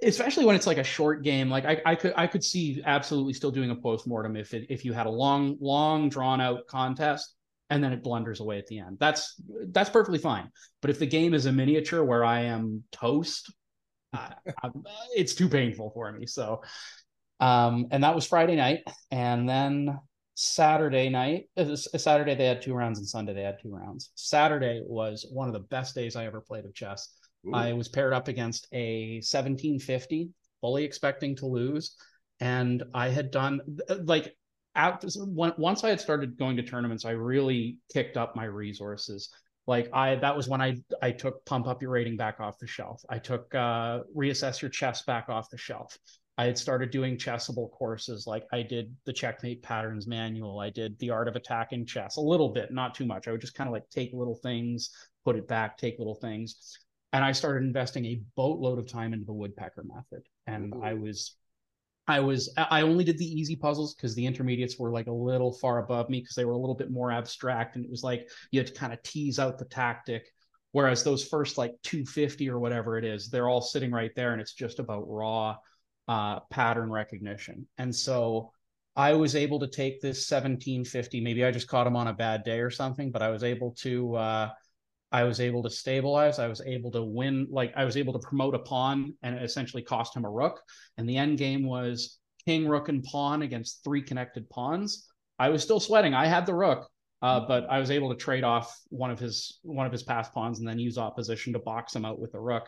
especially when it's like a short game like I, I could i could see absolutely still doing a post-mortem if it if you had a long long drawn out contest and then it blunders away at the end. That's that's perfectly fine. But if the game is a miniature where i am toast I, it's too painful for me. So um and that was friday night. And then saturday night uh, saturday they had two rounds and sunday they had two rounds saturday was one of the best days i ever played of chess Ooh. I was paired up against a 1750, fully expecting to lose. And I had done like after once I had started going to tournaments, I really kicked up my resources. Like I that was when I I took pump up your rating back off the shelf. I took uh reassess your chess back off the shelf. I had started doing chessable courses like I did the checkmate patterns manual. I did the art of attacking chess a little bit, not too much. I would just kind of like take little things, put it back, take little things and I started investing a boatload of time into the woodpecker method. And I was, I was, I only did the easy puzzles because the intermediates were like a little far above me because they were a little bit more abstract, and it was like you had to kind of tease out the tactic. Whereas those first like 250 or whatever it is, they're all sitting right there, and it's just about raw uh, pattern recognition. And so I was able to take this 1750. Maybe I just caught him on a bad day or something, but I was able to. Uh, I was able to stabilize. I was able to win. Like I was able to promote a pawn and essentially cost him a rook. And the end game was king, rook, and pawn against three connected pawns. I was still sweating. I had the rook, uh, but I was able to trade off one of his one of his passed pawns and then use opposition to box him out with the rook.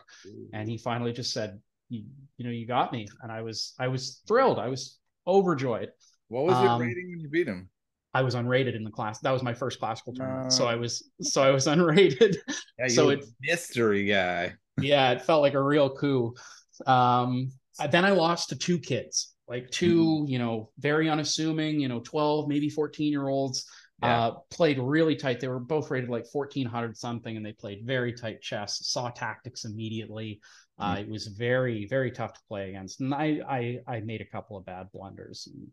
And he finally just said, "You, you know, you got me." And I was I was thrilled. I was overjoyed. what was your um, rating when you beat him? I was unrated in the class. That was my first classical tournament. So I was so I was unrated. Yeah, so you're it- mystery guy. yeah, it felt like a real coup. Um, uh, then I lost to two kids, like two, you know, very unassuming, you know, 12, maybe 14 year olds. Yeah. Uh, played really tight. They were both rated like 1400 something, and they played very tight chess, saw tactics immediately. Uh, it was very, very tough to play against. And I, I, I made a couple of bad blunders. And,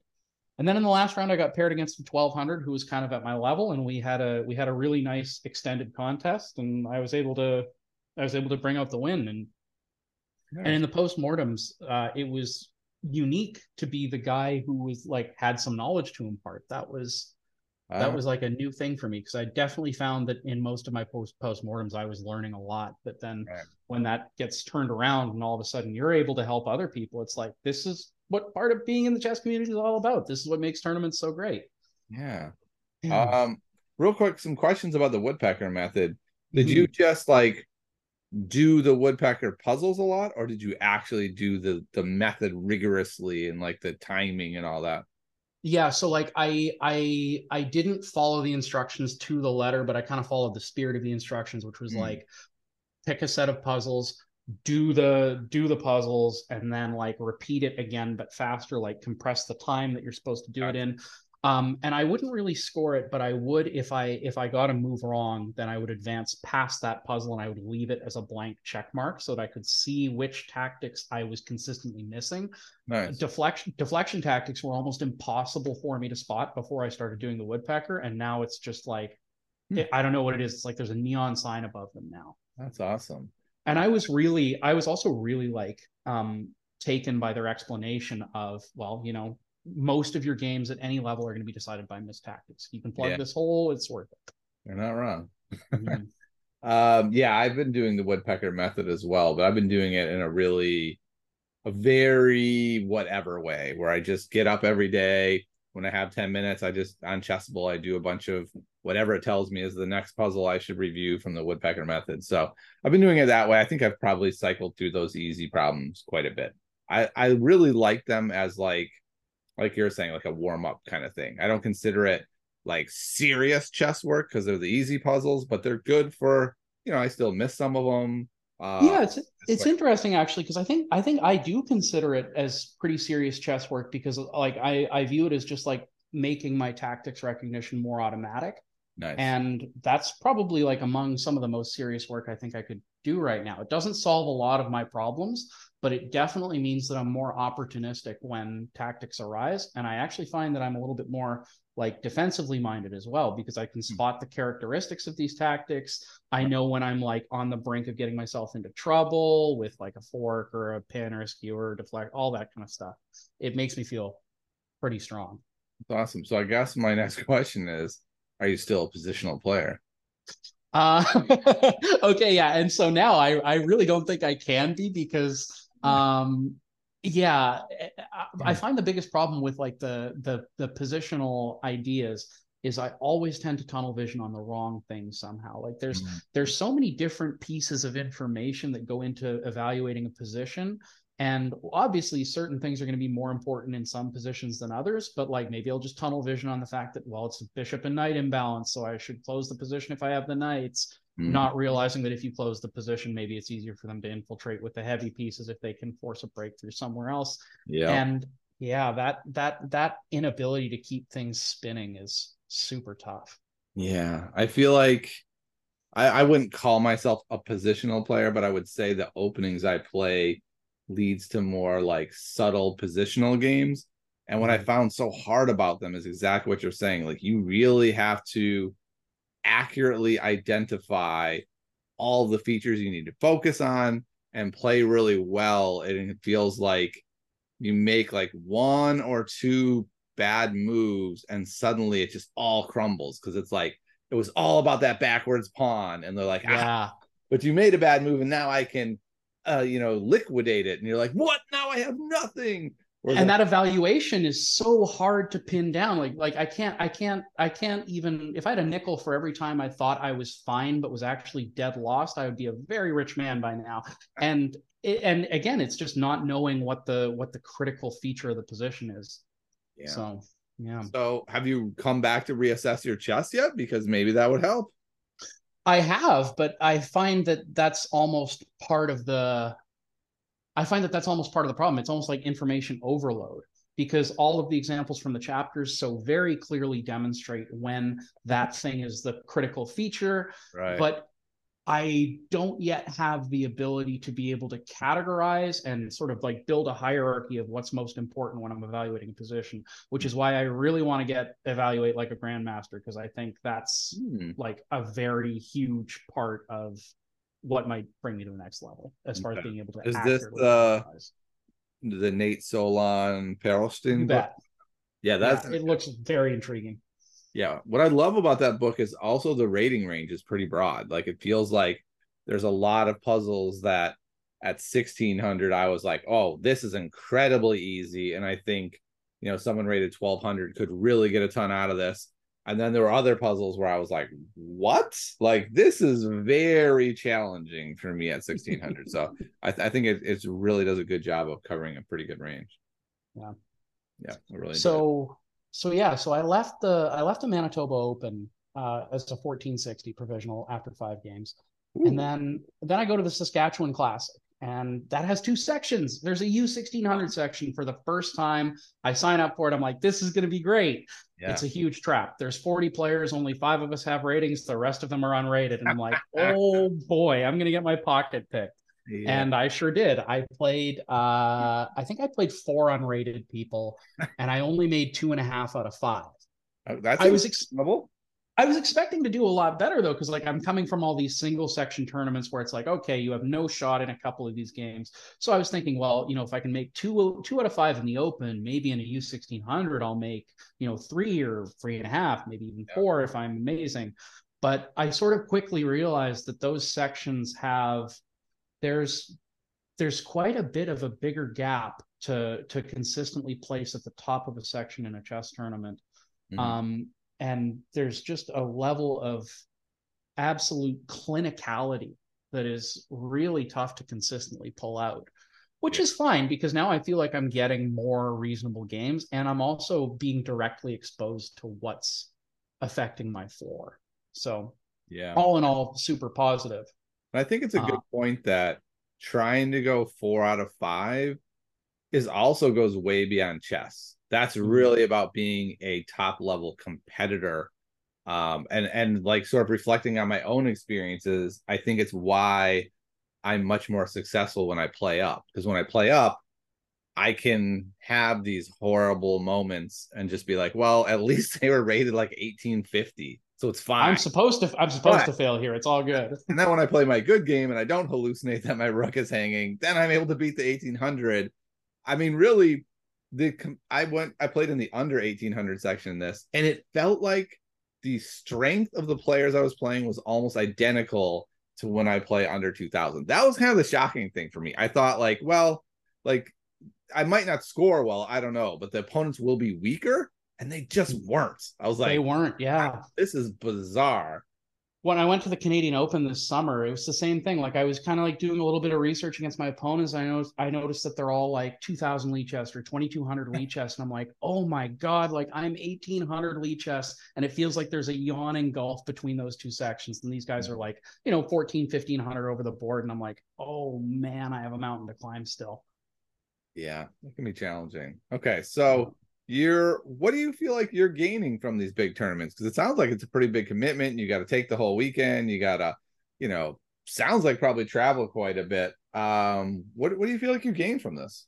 and then in the last round, I got paired against a 1200 who was kind of at my level, and we had a we had a really nice extended contest, and I was able to I was able to bring out the win. And and in the postmortems, uh, it was unique to be the guy who was like had some knowledge to impart. That was that Uh, was like a new thing for me because I definitely found that in most of my post postmortems I was learning a lot. But then Right. when that gets turned around and all of a sudden you're able to help other people, it's like this is what part of being in the chess community is all about. This is what makes tournaments so great. yeah. Yeah. Um, real quick, some questions about the woodpecker method. Did Mhm. you just like do the woodpecker puzzles a lot or did you actually do the the method rigorously and like the timing and all that yeah so like i i i didn't follow the instructions to the letter but i kind of followed the spirit of the instructions which was mm. like pick a set of puzzles do the do the puzzles and then like repeat it again but faster like compress the time that you're supposed to do it in um, and I wouldn't really score it, but I would if I if I got a move wrong, then I would advance past that puzzle and I would leave it as a blank check mark so that I could see which tactics I was consistently missing. Nice. Deflection deflection tactics were almost impossible for me to spot before I started doing the woodpecker, and now it's just like hmm. it, I don't know what it is. It's like there's a neon sign above them now. That's awesome. And I was really, I was also really like um taken by their explanation of well, you know, most of your games at any level are going to be decided by missed tactics. You can plug yeah. this hole; it's worth it. You're not wrong. Mm-hmm. um, yeah, I've been doing the woodpecker method as well, but I've been doing it in a really, a very whatever way, where I just get up every day. When I have 10 minutes, I just on Chessable, I do a bunch of whatever it tells me is the next puzzle I should review from the woodpecker method. So I've been doing it that way. I think I've probably cycled through those easy problems quite a bit. I, I really like them as like like you're saying, like a warm up kind of thing. I don't consider it like serious chess work because they're the easy puzzles, but they're good for you know. I still miss some of them. Uh, yeah, it's it's like, interesting actually because I think I think I do consider it as pretty serious chess work because like I I view it as just like making my tactics recognition more automatic. Nice. And that's probably like among some of the most serious work I think I could do right now. It doesn't solve a lot of my problems, but it definitely means that I'm more opportunistic when tactics arise. And I actually find that I'm a little bit more like defensively minded as well because I can hmm. spot the characteristics of these tactics. I know when I'm like on the brink of getting myself into trouble with like a fork or a pin or a skewer, or deflect, all that kind of stuff. It makes me feel pretty strong. That's awesome. So I guess my next question is are you still a positional player? Uh okay, yeah. And so now I I really don't think I can be because um yeah I, find the biggest problem with like the the the positional ideas is I always tend to tunnel vision on the wrong thing somehow. Like there's mm-hmm. there's so many different pieces of information that go into evaluating a position. And obviously certain things are going to be more important in some positions than others, but like maybe I'll just tunnel vision on the fact that well, it's a bishop and knight imbalance, so I should close the position if I have the knights mm. not realizing that if you close the position, maybe it's easier for them to infiltrate with the heavy pieces if they can force a breakthrough somewhere else. Yeah. And yeah, that that that inability to keep things spinning is super tough. Yeah. I feel like I, I wouldn't call myself a positional player, but I would say the openings I play leads to more like subtle positional games. And what I mm. found so hard about them is exactly what you're saying. Like you really have to accurately identify all the features you need to focus on and play really well and it feels like you make like one or two bad moves and suddenly it just all crumbles because it's like it was all about that backwards pawn and they're like ah, yeah. but you made a bad move and now i can uh you know liquidate it. And you're like what? Now i have nothing and that evaluation is so hard to pin down. Like like i can't i can't i can't even if i had a nickel for every time i thought i was fine but was actually dead lost i would be a very rich man by now. And it, and again it's just not knowing what the what the critical feature of the position is. Yeah. So yeah. So have you come back to reassess your chess yet? Because maybe that would help. I have but i find that that's almost part of the I find that that's almost part of the problem. It's almost like information overload because all of the examples from the chapters so very clearly demonstrate when that thing is the critical feature. Right. But I don't yet have the ability to be able to categorize and sort of like build a hierarchy of what's most important when I'm evaluating a position, which is why I really want to get evaluate like a grandmaster because I think that's hmm. like a very huge part of what might bring me to the next level as far okay. as being able to. Is this the the Nate Solon Perlstein book? Yeah, that's yeah, it looks very intriguing. Yeah, what I love about that book is also the rating range is pretty broad. Like it feels like there's a lot of puzzles that at 1600 I was like, "Oh, this is incredibly easy." And I think, you know, someone rated 1200 could really get a ton out of this. And then there were other puzzles where I was like, what? Like, this is very challenging for me at 1600. so I, th- I think it, it really does a good job of covering a pretty good range. Yeah. Yeah. Really so, so yeah. So I left the, I left the Manitoba Open uh, as a 1460 provisional after five games. Ooh. And then, then I go to the Saskatchewan Classic and that has two sections. There's a U1600 section for the first time. I sign up for it. I'm like, this is going to be great. Yeah. It's a huge trap. There's 40 players, only five of us have ratings. The rest of them are unrated. And I'm like, oh boy, I'm going to get my pocket picked. Yeah. And I sure did. I played, uh, I think I played four unrated people, and I only made two and a half out of five. Oh, that's I was ex- I was expecting to do a lot better though, because like I'm coming from all these single section tournaments where it's like, okay, you have no shot in a couple of these games. So I was thinking, well, you know, if I can make two two out of five in the open, maybe in a U sixteen hundred, I'll make you know three or three and a half, maybe even four if I'm amazing. But I sort of quickly realized that those sections have there's there's quite a bit of a bigger gap to to consistently place at the top of a section in a chess tournament. Mm-hmm. Um, and there's just a level of absolute clinicality that is really tough to consistently pull out which is fine because now i feel like i'm getting more reasonable games and i'm also being directly exposed to what's affecting my floor. So yeah. all in all super positive. I think it's a good uh, point that trying to go four out of five is also goes way beyond chess. That's mm-hmm. really about being a top level competitor. Um and and like sort of reflecting on my own experiences i think it's why i'm much more successful when i play up. Because when i play up i can have these horrible moments and just be like well at least they were rated like 1850 so it's fine. i'm supposed to i'm supposed but, to fail here. It's all good. and then when i play my good game and i don't hallucinate that my rook is hanging then i'm able to beat the 1800 i mean really the I went I played in the under 1800 section in this and it felt like the strength of the players I was playing was almost identical to when I play under 2000. That was kind of the shocking thing for me. I thought like, well, like I might not score well, I don't know, but the opponents will be weaker and they just weren't. I was like they weren't, yeah. This is bizarre when I went to the Canadian Open this summer, it was the same thing. Like I was kind of like doing a little bit of research against my opponents. I know I noticed that they're all like 2000 Lichess or 2200 Lichess. And I'm like, oh my God, like I'm 1800 Lichess. And it feels like there's a yawning gulf between those two sections. And these guys are mm. like, you know, 14, 1500 over the board. And I'm like, oh man, I have a mountain to climb still. Yeah, it can be challenging. Okay. So, you're what do you feel like you're gaining from these big tournaments? Because it sounds like it's a pretty big commitment you got to take the whole weekend you got to you know sounds like probably travel quite a bit. Um what, what do you feel like you gain from this?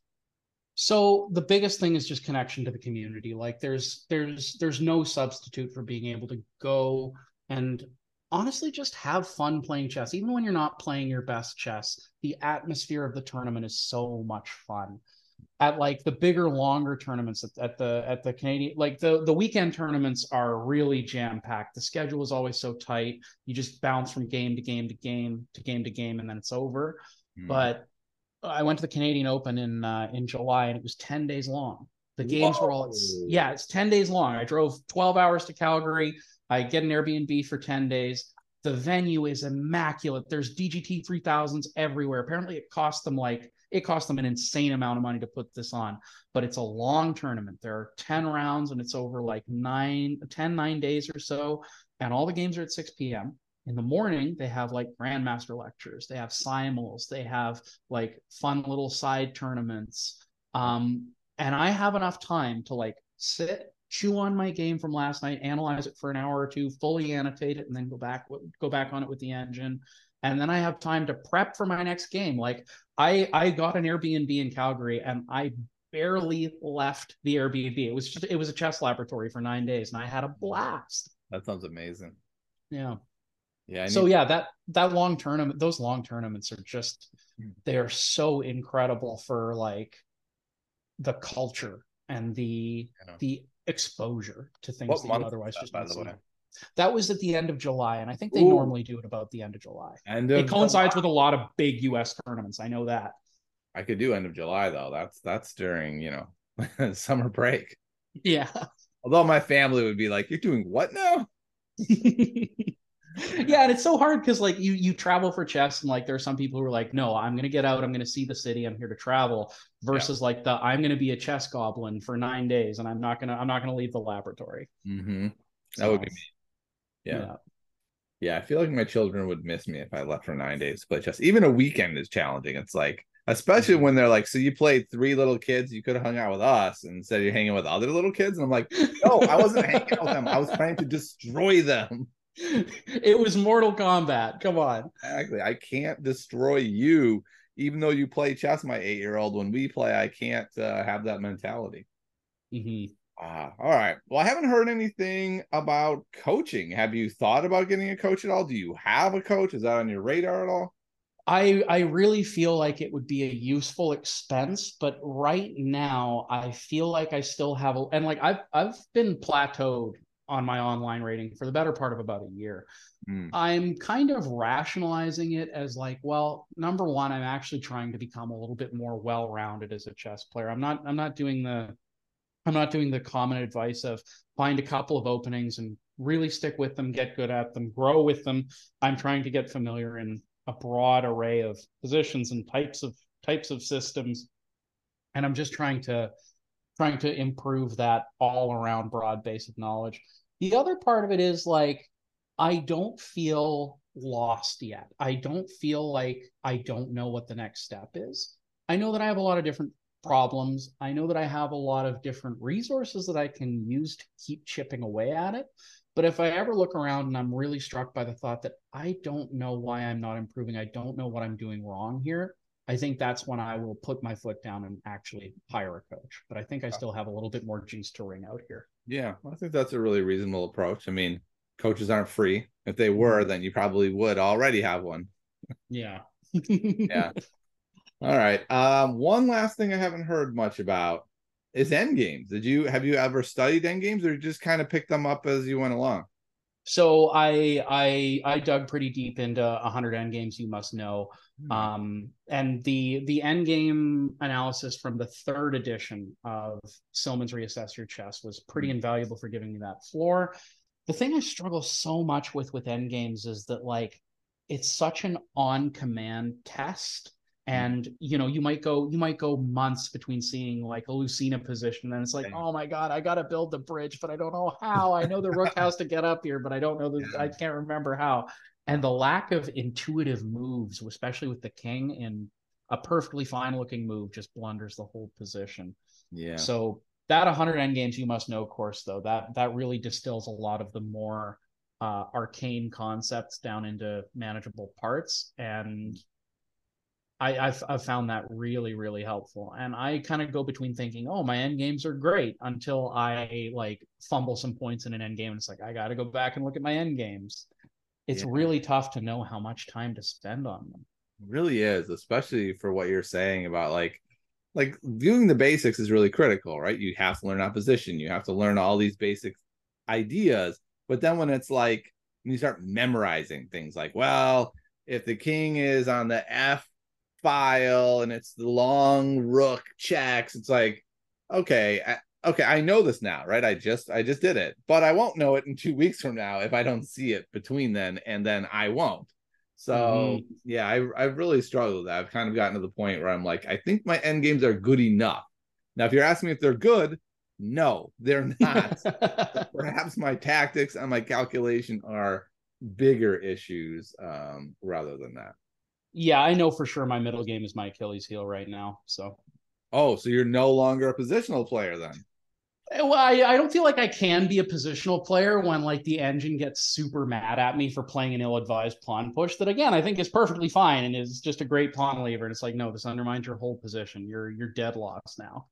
So the biggest thing is just connection to the community. Like there's there's there's no substitute for being able to go and honestly just have fun playing chess. Even when you're not playing your best chess the atmosphere of the tournament is so much fun at like the bigger longer tournaments at, at, the at the canadian like the the weekend tournaments are really jam packed the schedule is always so tight. You just bounce from game to game to game to game to game and then it's over. Mm. but i went to the canadian open in uh, in july and it was 10 days long. The games Whoa. were all it's, yeah it's 10 days long. I drove 12 hours to calgary. I get an airbnb for 10 days. The venue is immaculate. There's dgt 3000s everywhere. Apparently it cost them like it cost them an insane amount of money to put this on, but it's a long tournament. There are 10 rounds and it's over like nine, 10, nine days or so. And all the games are at 6 p.m. In the morning, they have like grandmaster lectures, they have simuls, they have like fun little side tournaments. Um, and I have enough time to like sit, chew on my game from last night, analyze it for an hour or two, fully annotate it, and then go back go back on it with the engine and then I have time to prep for my next game. Like I I got an Airbnb in Calgary and I barely left the Airbnb. It was just it was a chess laboratory for 9 days and I had a blast. That sounds amazing. Yeah. Yeah. So yeah, that that long tournament those long tournaments are just hmm. they are so incredible for like the culture and the the exposure to things what that you otherwise that, just by the way. That was at the end of July, and I think they Ooh. normally do it about the end of July. End of it coincides July. with a lot of big U.S. tournaments. I know that. I could do end of July though. That's that's during you know summer break. Yeah. Although my family would be like, "You're doing what now?" yeah, and it's so hard because like you you travel for chess, and like there are some people who are like, "No, I'm gonna get out. I'm gonna see the city. I'm here to travel." Versus yeah. like the I'm gonna be a chess goblin for nine days, and I'm not gonna I'm not gonna leave the laboratory. Mm-hmm. That so, would be me. Yeah. yeah. Yeah, I feel like my children would miss me if I left for nine days to play chess. Even a weekend is challenging. It's like especially mm-hmm. when they're like, "So you played three little kids? You could have hung out with us instead. You're hanging with other little kids." And I'm like, "No, I wasn't hanging out with them. I was trying to destroy them." It was Mortal Kombat. Come on. Exactly. I can't destroy you, even though you play chess. My eight year old, when we play, I can't uh, have that mentality. Mm-hmm. Ah, all right. Well, I haven't heard anything about coaching. Have you thought about getting a coach at all? Do you have a coach? Is that on your radar at all? I I really feel like it would be a useful expense, but right now I feel like I still have a, and like I've I've been plateaued on my online rating for the better part of about a year. Mm. I'm kind of rationalizing it as like, well, number one, I'm actually trying to become a little bit more well-rounded as a chess player. I'm not I'm not doing the I'm not doing the common advice of find a couple of openings and really stick with them, get good at them, grow with them. I'm trying to get familiar in a broad array of positions and types of types of systems and i'm just trying to trying to improve that all around broad base of knowledge the other part of it is like i don't feel lost yet. I don't feel like i don't know what the next step is. I know that i have a lot of different problems. I know that i have a lot of different resources that i can use to keep chipping away at it. But if I ever look around and I'm really struck by the thought that I don't know why I'm not improving, I don't know what I'm doing wrong here, I think that's when I will put my foot down and actually hire a coach. But I think I still have a little bit more juice to wring out here. Yeah, I think that's a really reasonable approach. I mean, coaches aren't free. If they were, mm-hmm. then you probably would already have one. Yeah. yeah. All right. Um, one last thing I haven't heard much about is end games. Did you have you ever studied end games or just kind of picked them up as you went along? So I I I dug pretty deep into 100 end games you must know. Hmm. Um, and the the end game analysis from the third edition of Silman's Reassess Your Chess was pretty hmm. invaluable for giving me that floor. The thing I struggle so much with with end games is that like it's such an on command test. And you know you might go you might go months between seeing like a lucena position and it's like oh my god i gotta build the bridge but i don't know how. I know the rook has to get up here but i don't know the i can't remember how. And the lack of intuitive moves especially with the king in a perfectly fine looking move just blunders the whole position. Yeah. So that 100 end games you must know of course though that that really distills a lot of the more uh, arcane concepts down into manageable parts. And I, I've, I've found that really, really helpful. And I kind of go between thinking, oh, my end games are great until I like fumble some points in an end game. And it's like, I got to go back and look at my end games. It's yeah. really tough to know how much time to spend on them. It really is, especially for what you're saying about like, like viewing the basics is really critical, right? You have to learn opposition. You have to learn all these basic ideas. But then when it's like, when you start memorizing things like, well, if the king is on the F file and it's the long rook checks. It's like, okay, I, okay, I know this now, right? I just I just did it, but I won't know it in two weeks from now if I don't see it between then and then I won't. So mm-hmm. yeah, I I've really struggled with that. I've kind of gotten to the point where I'm like, I think my end games are good enough. Now, if you're asking me if they're good, no, they're not. Perhaps my tactics and my calculation are bigger issues um, rather than that yeah, I know for sure my middle game is my Achilles heel right now. So, oh, so you're no longer a positional player then? Eh, well, I, I don't feel like I can be a positional player when like the engine gets super mad at me for playing an ill-advised pawn push. That again, I think is perfectly fine and is just a great pawn lever. And it's like, no, this undermines your whole position. You're you're dead lost now.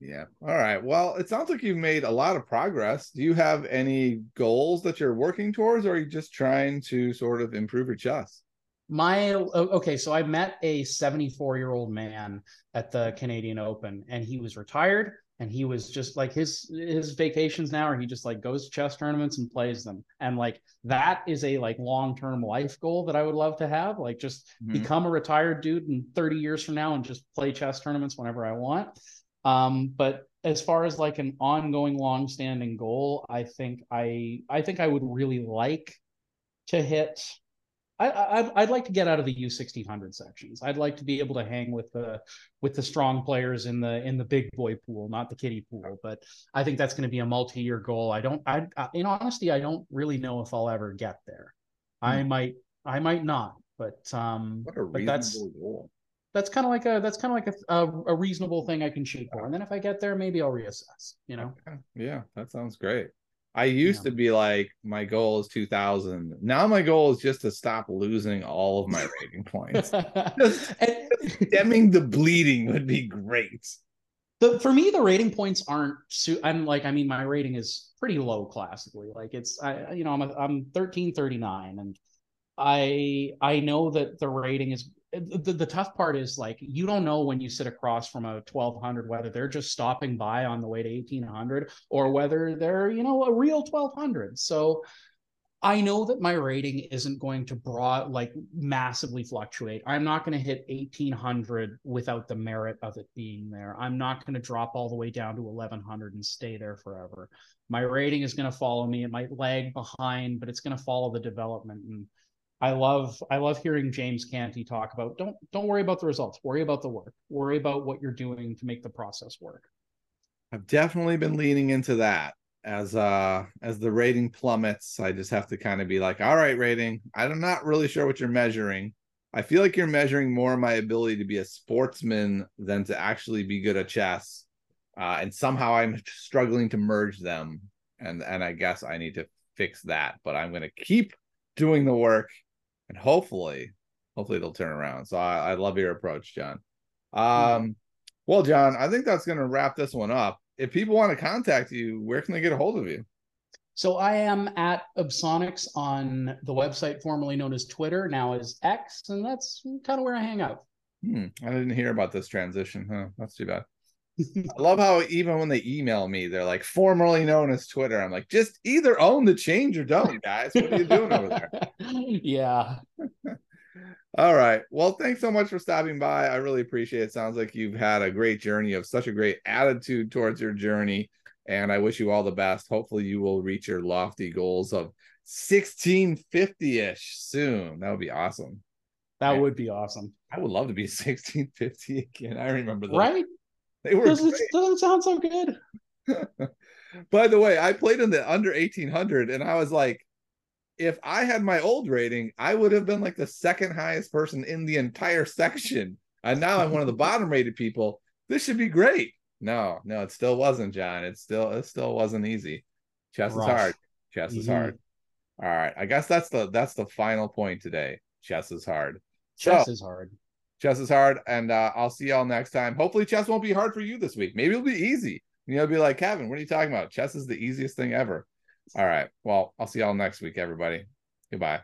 Yeah. All right. Well, it sounds like you've made a lot of progress. Do you have any goals that you're working towards, or are you just trying to sort of improve your chess? My okay so i met a 74 year old man at the canadian open and he was retired and he was just like his his vacations now or he just like goes to chess tournaments and plays them and like that is a like long-term life goal that i would love to have like just mm-hmm. become a retired dude in 30 years from now and just play chess tournaments whenever i want um but as far as like an ongoing long-standing goal, I think I I think I would really like to hit I, I I'd like to get out of the U sixteen hundred sections. I'd like to be able to hang with the with the strong players in the in the big boy pool, not the kiddie pool. But I think that's going to be a multi year goal. I don't. I, I in honesty, I don't really know if I'll ever get there. Hmm. I might. I might not. But um. What a reasonable that's, goal. That's kind of like a that's kind of like a, a, a reasonable thing I can shoot for, and then if I get there, maybe I'll reassess. You know. Yeah, that sounds great. I used yeah. to be like, my goal is 2000. Now my goal is just to stop losing all of my rating points. just, stemming the bleeding would be great. The, for me, the rating points aren't. I'm like, I mean, my rating is pretty low classically. Like it's, I, you know, I'm a, I'm 1339, and I I know that the rating is the, the tough part is like you don't know when you sit across from a 1200 whether they're just stopping by on the way to 1800 or whether they're you know a real 1200 so i know that my rating isn't going to broad like massively fluctuate. I'm not going to hit 1800 without the merit of it being there. I'm not going to drop all the way down to 1100 and stay there forever. My rating is going to follow me. It might lag behind but it's going to follow the development and I love I love hearing James Canty talk about don't don't worry about the results, worry about the work, worry about what you're doing to make the process work. I've definitely been leaning into that as uh as the rating plummets. I just have to kind of be like, all right, rating. I'm not really sure what you're measuring. I feel like you're measuring more my ability to be a sportsman than to actually be good at chess. Uh, and somehow I'm struggling to merge them, and and I guess I need to fix that. But I'm going to keep doing the work and hopefully, hopefully they'll turn around. So I, I love your approach, Jon. Um, well, Jon, I think that's going to wrap this one up. If people want to contact you, where can they get a hold of you? So I am at Absonics on the website formerly known as Twitter, now as X, and that's kind of where I hang out. Hmm, I didn't hear about this transition. Huh? That's too bad. I love how even when they email me, they're like formerly known as Twitter. I'm like, just either own the change or don't, guys. What are you doing over there? Yeah. All right. Well, thanks so much for stopping by. I really appreciate it. Sounds like you've had a great journey of such a great attitude towards your journey. And I wish you all the best. Hopefully, you will reach your lofty goals of 1650 ish soon. That would be awesome. That Man, would be awesome. I would love to be 1650 again. I remember that. Right? They were doesn't, doesn't sound so good. By the way, I played in the under 1800 and I was like, if I had my old rating, I would have been like the second highest person in the entire section. And now I'm one of the bottom rated people. This should be great. No, no, it still wasn't, Jon. It still it still wasn't easy. Chess Rough. is hard. Chess mm-hmm. is hard. All right. I guess that's the that's the final point today. Chess is hard. Chess so, is hard. Chess is hard, and uh, I'll see y'all next time. Hopefully, chess won't be hard for you this week. Maybe it'll be easy. You know, be like Kevin, what are you talking about? Chess is the easiest thing ever. All right. Well, I'll see y'all next week, everybody. Goodbye.